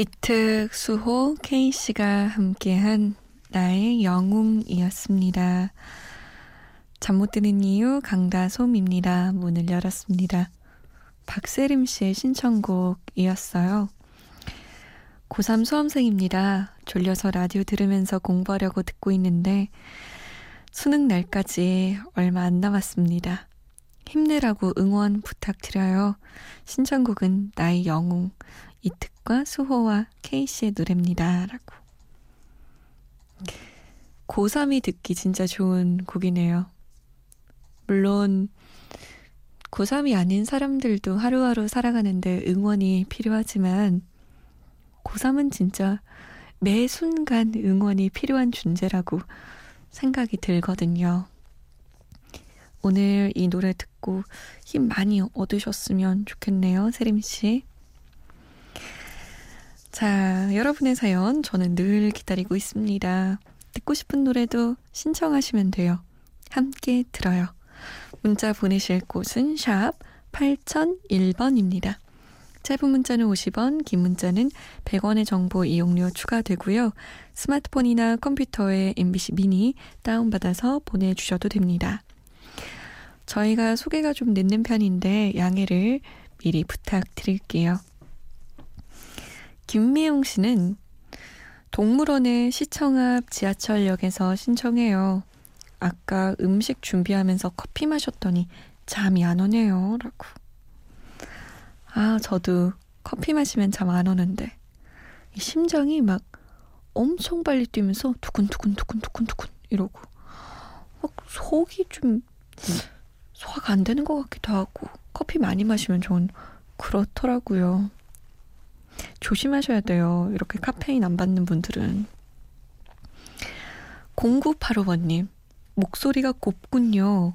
이특 수호 K씨가 함께한 나의 영웅이었습니다. 잠 못 드는 이유 강다솜입니다. 문을 열었습니다. 박세림 씨의 신청곡이었어요. 고3 수험생입니다. 졸려서 라디오 들으면서 공부하려고 듣고 있는데 수능 날까지 얼마 안 남았습니다. 힘내라고 응원 부탁드려요. 신청곡은 나의 영웅 이특과 수호와 케이씨의 노래입니다. 라고. 고3이 듣기 진짜 좋은 곡이네요. 물론, 고3이 아닌 사람들도 하루하루 살아가는데 응원이 필요하지만, 고3은 진짜 매 순간 응원이 필요한 존재라고 생각이 들거든요. 오늘 이 노래 듣고 힘 많이 얻으셨으면 좋겠네요, 세림씨. 자, 여러분의 사연 저는 늘 기다리고 있습니다. 듣고 싶은 노래도 신청하시면 돼요. 함께 들어요. 문자 보내실 곳은 샵 8001번입니다. 짧은 문자는 50원, 긴 문자는 100원의 정보 이용료 추가되고요. 스마트폰이나 컴퓨터에 MBC 미니 다운받아서 보내주셔도 됩니다. 저희가 소개가 좀 늦는 편인데 양해를 미리 부탁드릴게요. 김미용 씨는 동물원의 시청 앞 지하철역에서 신청해요. 아까 음식 준비하면서 커피 마셨더니 잠이 안 오네요. 라고. 아, 저도 커피 마시면 잠 안 오는데. 심장이 막 엄청 빨리 뛰면서 두근두근 두근두근 두근 이러고. 막 속이 좀 소화가 안 되는 것 같기도 하고. 커피 많이 마시면 전 그렇더라고요. 조심하셔야 돼요. 이렇게 카페인 안 받는 분들은. 0985번님, 목소리가 곱군요.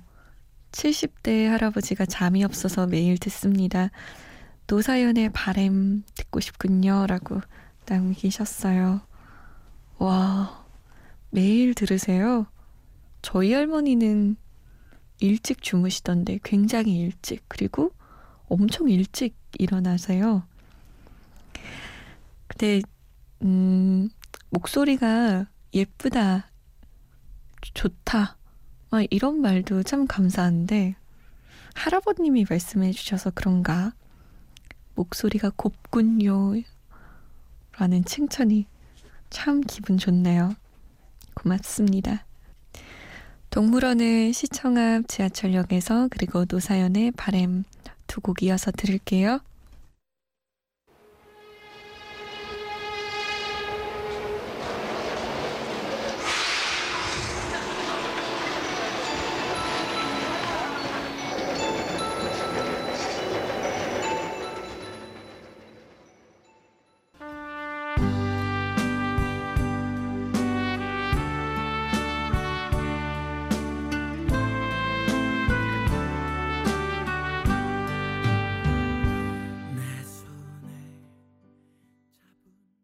70대 할아버지가 잠이 없어서 매일 듣습니다. 노사연의 바램 듣고 싶군요. 라고 남기셨어요. 와, 매일 들으세요? 저희 할머니는 일찍 주무시던데 굉장히 일찍, 그리고 엄청 일찍 일어나세요. 근데 음, 목소리가 예쁘다, 좋다, 막 이런 말도 참 감사한데 할아버님이 말씀해 주셔서 그런가 목소리가 곱군요 라는 칭찬이 참 기분 좋네요. 고맙습니다. 동물원의 시청 앞 지하철역에서 그리고 노사연의 바램 두 곡 이어서 들을게요.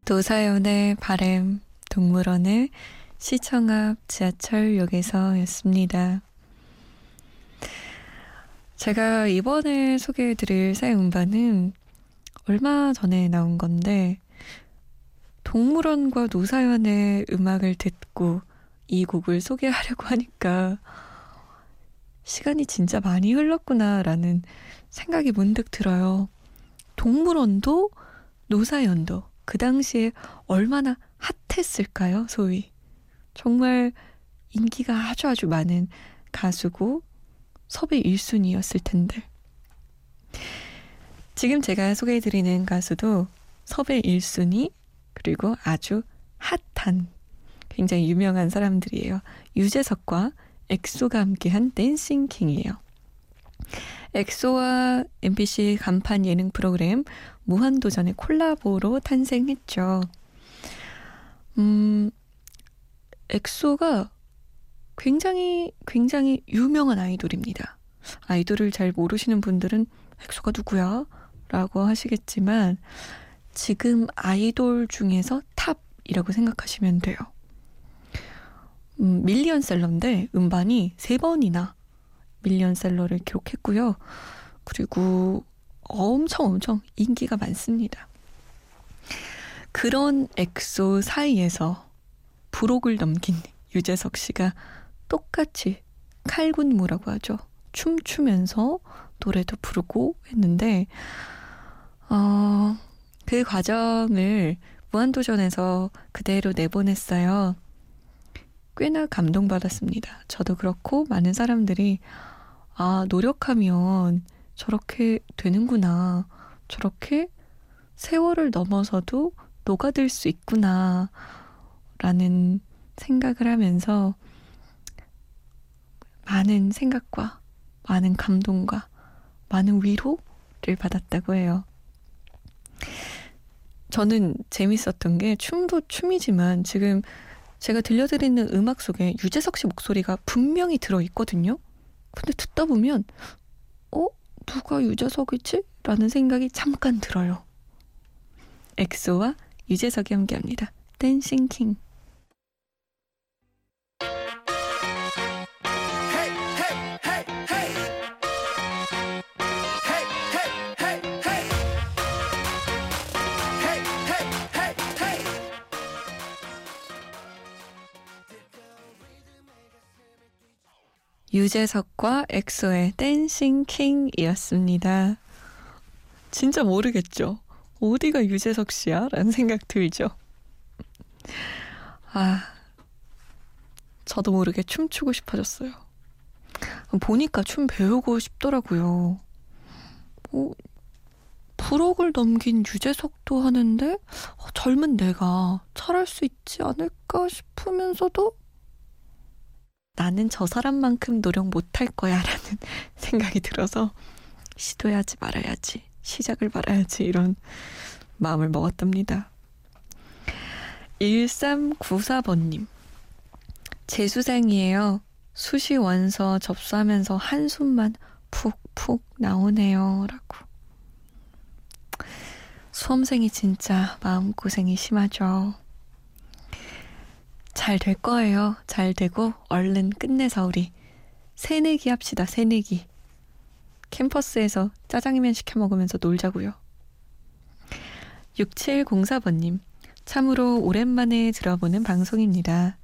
도사연의 바램 동물원의 시청 앞 지하철역에서였습니다. 제가 이번에 소개해드릴 사연음반은 얼마 전에 나온 건데 동물원과 노사연의 음악을 듣고 이 곡을 소개하려고 하니까 시간이 진짜 많이 흘렀구나라는 생각이 문득 들어요. 동물원도 노사연도 그 당시에 얼마나 핫했을까요, 소위. 정말 인기가 아주 아주 많은 가수고 섭외 1순위였을 텐데. 지금 제가 소개해드리는 가수도 섭외 1순위, 그리고 아주 핫한 굉장히 유명한 사람들이에요. 유재석과 엑소가 함께한 댄싱 킹이에요. 엑소와 MBC 간판 예능 프로그램 무한도전의 콜라보로 탄생했죠. 음, 엑소가 굉장히, 굉장히 유명한 아이돌입니다. 아이돌을 잘 모르시는 분들은 엑소가 누구야? 라고 하시겠지만, 지금 아이돌 중에서 탑이라고 생각하시면 돼요. 음, 밀리언셀러인데 음반이 세 번이나 밀리언셀러를 기록했고요. 그리고 엄청 엄청 인기가 많습니다. 그런 엑소 사이에서 불혹을 넘긴 유재석 씨가 똑같이 칼군무라고 하죠. 춤추면서 노래도 부르고 했는데, 어, 그 과정을 무한도전에서 그대로 내보냈어요. 꽤나 감동받았습니다. 저도 그렇고 많은 사람들이 아, 노력하면 저렇게 되는구나. 저렇게 세월을 넘어서도 녹아들 수 있구나. 라는 생각을 하면서 많은 생각과 많은 감동과 많은 위로를 받았다고 해요. 저는 재밌었던 게 춤도 춤이지만 지금 제가 들려드리는 음악 속에 유재석 씨 목소리가 분명히 들어있거든요. 근데 듣다 보면, 어? 누가 유재석이지? 라는 생각이 잠깐 들어요. 엑소와 유재석이 함께합니다. 댄싱 킹. 유재석과 엑소의 댄싱 킹이었습니다. 진짜 모르겠죠? 어디가 유재석 씨야? 라는 생각 들죠? 아, 저도 모르게 춤추고 싶어졌어요. 보니까 춤 배우고 싶더라고요. 어, 부록을 넘긴 유재석도 하는데 어, 젊은 내가 잘할 수 있지 않을까 싶으면서도 나는 저 사람만큼 노력 못할 거야 라는 생각이 들어서 시도하지 말아야지. 시작을 말아야지. 이런 마음을 먹었답니다. 1394번님. 재수생이에요. 수시 원서 접수하면서 한숨만 푹푹 나오네요. 라고. 수험생이 진짜 마음고생이 심하죠. 잘 될 거예요. 잘 되고 얼른 끝내서 우리 새내기 합시다. 새내기. 캠퍼스에서 짜장면 시켜 먹으면서 놀자고요. 6704번님. 참으로 오랜만에 들어보는 방송입니다.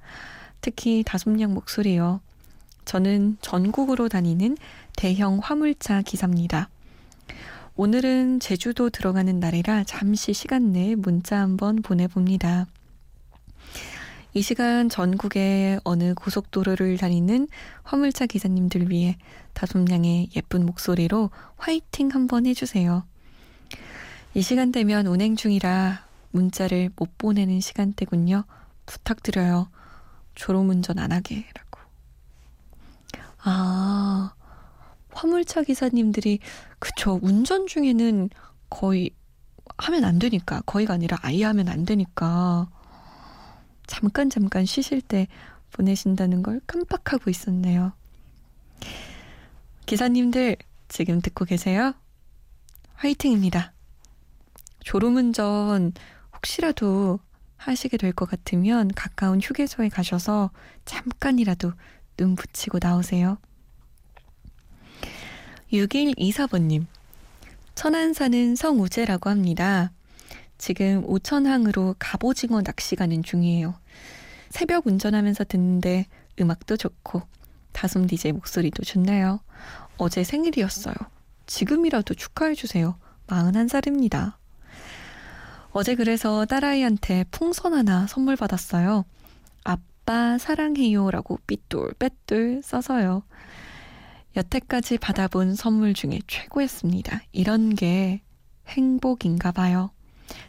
특히 다솜양 목소리요. 저는 전국으로 다니는 대형 화물차 기사입니다. 오늘은 제주도 들어가는 날이라 잠시 시간 내에 문자 한번 보내봅니다. 이 시간 전국의 어느 고속도로를 다니는 화물차 기사님들 위해 다솜양의 예쁜 목소리로 화이팅 한번 해주세요. 이 시간대면 운행 중이라 문자를 못 보내는 시간대군요. 부탁드려요. 졸음운전 안 하게 라고. 아, 화물차 기사님들이 그쵸. 운전 중에는 거의 하면 안 되니까 거의가 아니라 아예 하면 안 되니까 잠깐 잠깐 쉬실 때 보내신다는 걸 깜빡하고 있었네요. 기사님들 지금 듣고 계세요? 화이팅입니다. 졸음운전 혹시라도 하시게 될 것 같으면 가까운 휴게소에 가셔서 잠깐이라도 눈 붙이고 나오세요. 6124번님. 천안 사는 성우재라고 합니다. 지금 오천항으로 갑오징어 낚시 가는 중이에요. 새벽 운전하면서 듣는데 음악도 좋고 다솜 DJ 목소리도 좋나요? 어제 생일이었어요. 지금이라도 축하해주세요. 41살입니다. 어제 그래서 딸아이한테 풍선 하나 선물 받았어요. 아빠 사랑해요 라고 삐뚤빼뚤 써서요. 여태까지 받아본 선물 중에 최고였습니다. 이런 게 행복인가 봐요.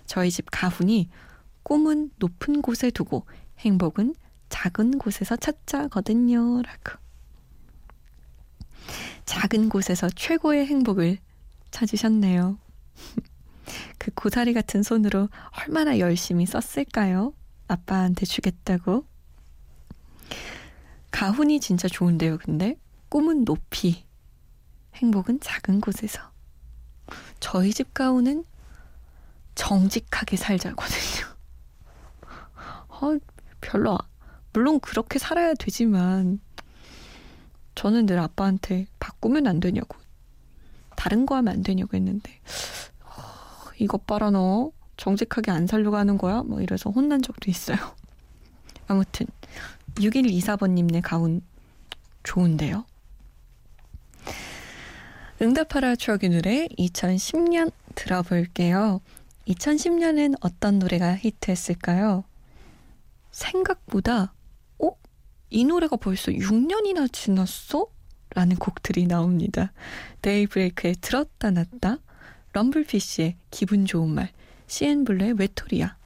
저희 집 가훈이 꿈은 높은 곳에 두고 행복은 작은 곳에서 찾자거든요. 라고. 작은 곳에서 최고의 행복을 찾으셨네요. 그 고사리 같은 손으로 얼마나 열심히 썼을까요? 아빠한테 주겠다고. 가훈이 진짜 좋은데요, 근데? 꿈은 높이. 행복은 작은 곳에서. 저희 집 가훈은 정직하게 살자거든요. 어, 별로, 물론 그렇게 살아야 되지만, 저는 늘 아빠한테 바꾸면 안 되냐고. 다른 거 하면 안 되냐고 했는데, 어, 이것 봐라, 너. 정직하게 안 살려고 하는 거야? 뭐 이래서 혼난 적도 있어요. 아무튼, 6124번님네 가운 좋은데요? 응답하라 추억의 노래 2010년 들어볼게요. 2010년엔 어떤 노래가 히트했을까요? 생각보다 어? 이 노래가 벌써 6년이나 지났어? 라는 곡들이 나옵니다. 데이브레이크의 들었다 놨다, 럼블피쉬의 기분 좋은 말, CN블루의 외톨이야.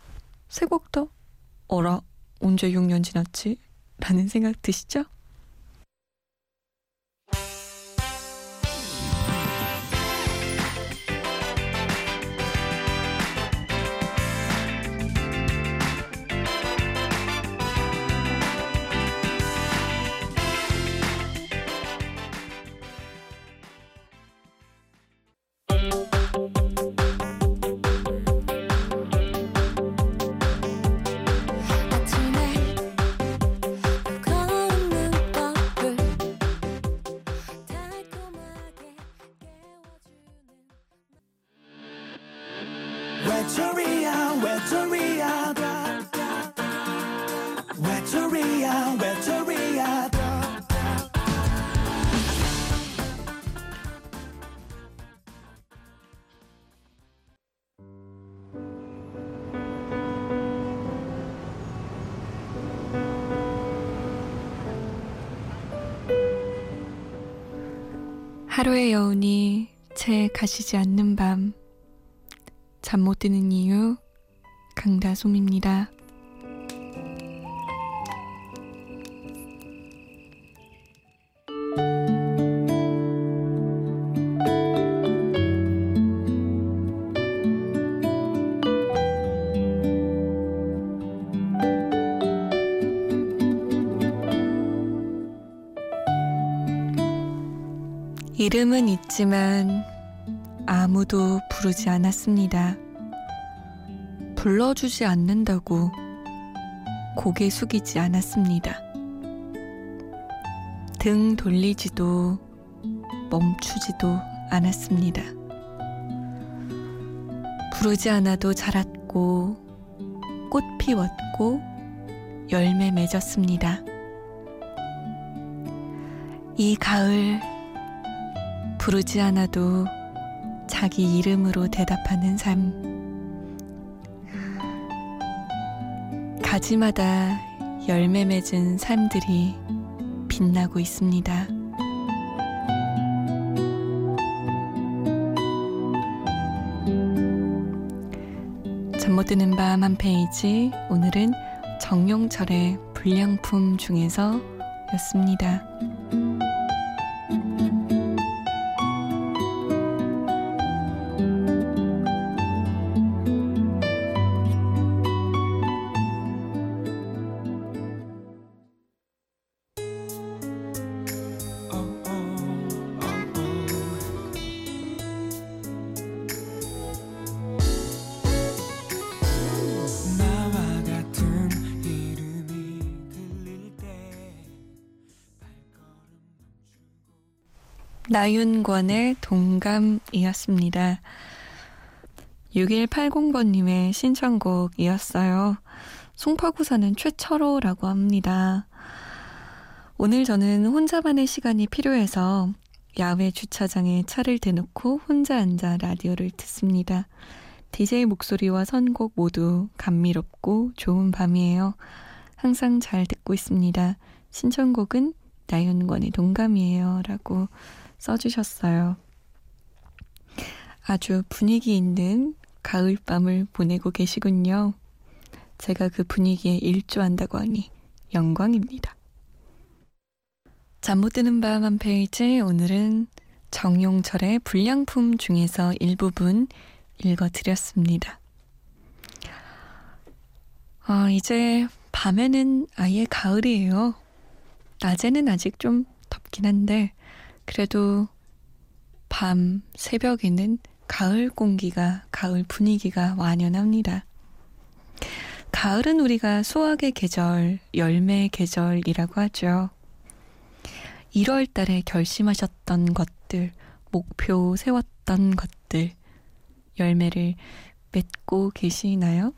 세 곡 더? 어라, 언제 6년 지났지? 라는 생각 드시죠? 하루의 여운이 채 가시지 않는 밤 잠 못 드는 이유 강다솜입니다. 이름은 있지만 아무도 부르지 않았습니다. 불러주지 않는다고 고개 숙이지 않았습니다. 등 돌리지도 멈추지도 않았습니다. 부르지 않아도 자랐고 꽃 피웠고 열매 맺었습니다. 이 가을 부르지 않아도 자기 이름으로 대답하는 삶. 가지마다 열매 맺은 삶들이 빛나고 있습니다. 잠 못 드는 밤 한 페이지 오늘은 정용철의 불량품 중에서 였습니다. 나윤권의 동감이었습니다. 6180번님의 신청곡이었어요. 송파구 사는 최철호라고 합니다. 오늘 저는 혼자만의 시간이 필요해서 야외 주차장에 차를 대놓고 혼자 앉아 라디오를 듣습니다. DJ 목소리와 선곡 모두 감미롭고 좋은 밤이에요. 항상 잘 듣고 있습니다. 신청곡은 나윤권의 동감이에요. 라고 써주셨어요. 아주 분위기 있는 가을밤을 보내고 계시군요. 제가 그 분위기에 일조한다고 하니 영광입니다. 잠 못 드는 밤 한 페이지 오늘은 정용철의 불량품 중에서 일부분 읽어드렸습니다. 아, 이제 밤에는 아예 가을이에요. 낮에는 아직 좀 덥긴 한데, 그래도 밤, 새벽에는 가을 공기가, 가을 분위기가 완연합니다. 가을은 우리가 수확의 계절, 열매의 계절이라고 하죠. 1월 달에 결심하셨던 것들, 목표 세웠던 것들, 열매를 맺고 계시나요?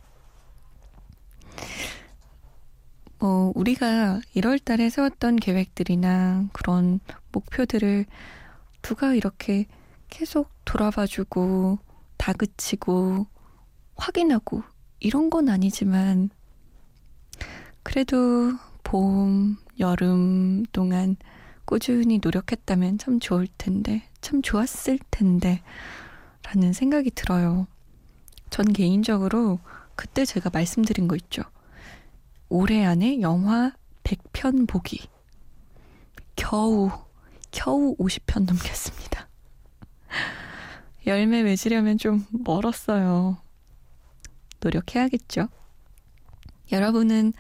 뭐, 우리가 1월 달에 세웠던 계획들이나 그런 목표들을 누가 이렇게 계속 돌아봐주고, 다그치고, 확인하고, 이런 건 아니지만, 그래도 봄, 여름 동안 꾸준히 노력했다면 참 좋을 텐데, 참 좋았을 텐데, 라는 생각이 들어요. 전 개인적으로 그때 제가 말씀드린 거 있죠. 올해 안에 영화 100편 보기. 겨우, 겨우 50편 넘겼습니다. 열매 맺으려면 좀 멀었어요. 노력해야겠죠. 여러분은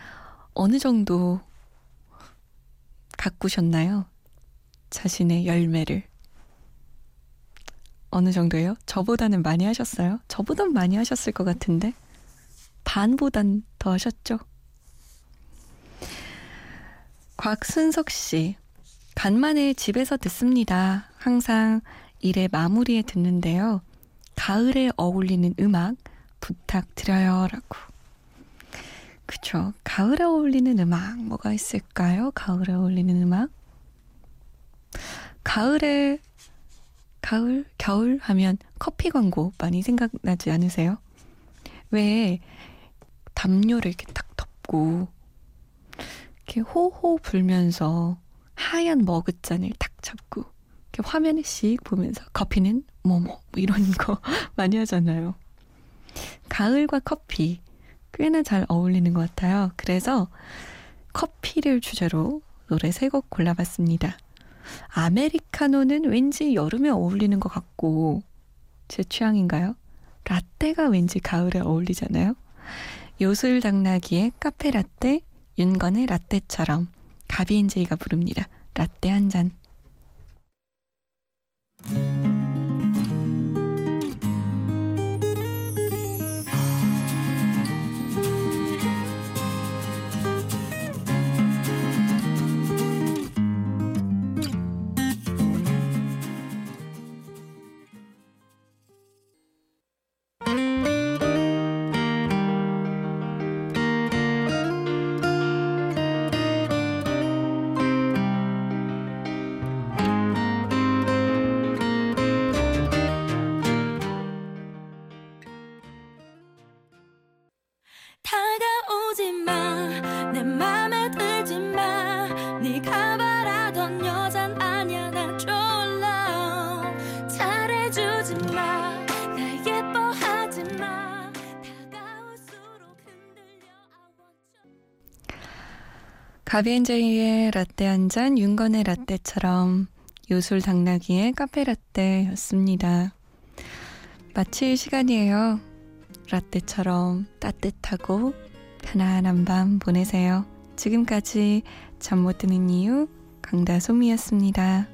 어느 정도 가꾸셨나요? 자신의 열매를. 어느 정도예요? 저보다는 많이 하셨어요? 저보단 많이 하셨을 것 같은데? 반보단 더 하셨죠? 곽순석 씨. 간만에 집에서 듣습니다. 항상 일의 마무리에 듣는데요. 가을에 어울리는 음악 부탁드려요. 라고. 그쵸. 가을에 어울리는 음악 뭐가 있을까요? 가을에 어울리는 음악? 가을에 가을, 겨울 하면 커피 광고 많이 생각나지 않으세요? 왜 담요를 이렇게 딱 덮고 이렇게 호호 불면서 하얀 머그잔을 탁 잡고 이렇게 화면에 씩 보면서 커피는 뭐뭐 뭐 이런 거 많이 하잖아요. 가을과 커피 꽤나 잘 어울리는 것 같아요. 그래서 커피를 주제로 노래 세 곡 골라봤습니다. 아메리카노는 왠지 여름에 어울리는 것 같고 제 취향인가요? 라떼가 왠지 가을에 어울리잖아요. 요술당나귀의 카페라떼, 윤건의 라떼처럼 가비엔제이가 부릅니다. 라떼 한 잔. 가비엔제이의 라떼 한 잔, 윤건의 라떼처럼 요술 당나귀의 카페 라떼였습니다. 마칠 시간이에요. 라떼처럼 따뜻하고 편안한 밤 보내세요. 지금까지 잠 못 드는 이유 강다솜이었습니다.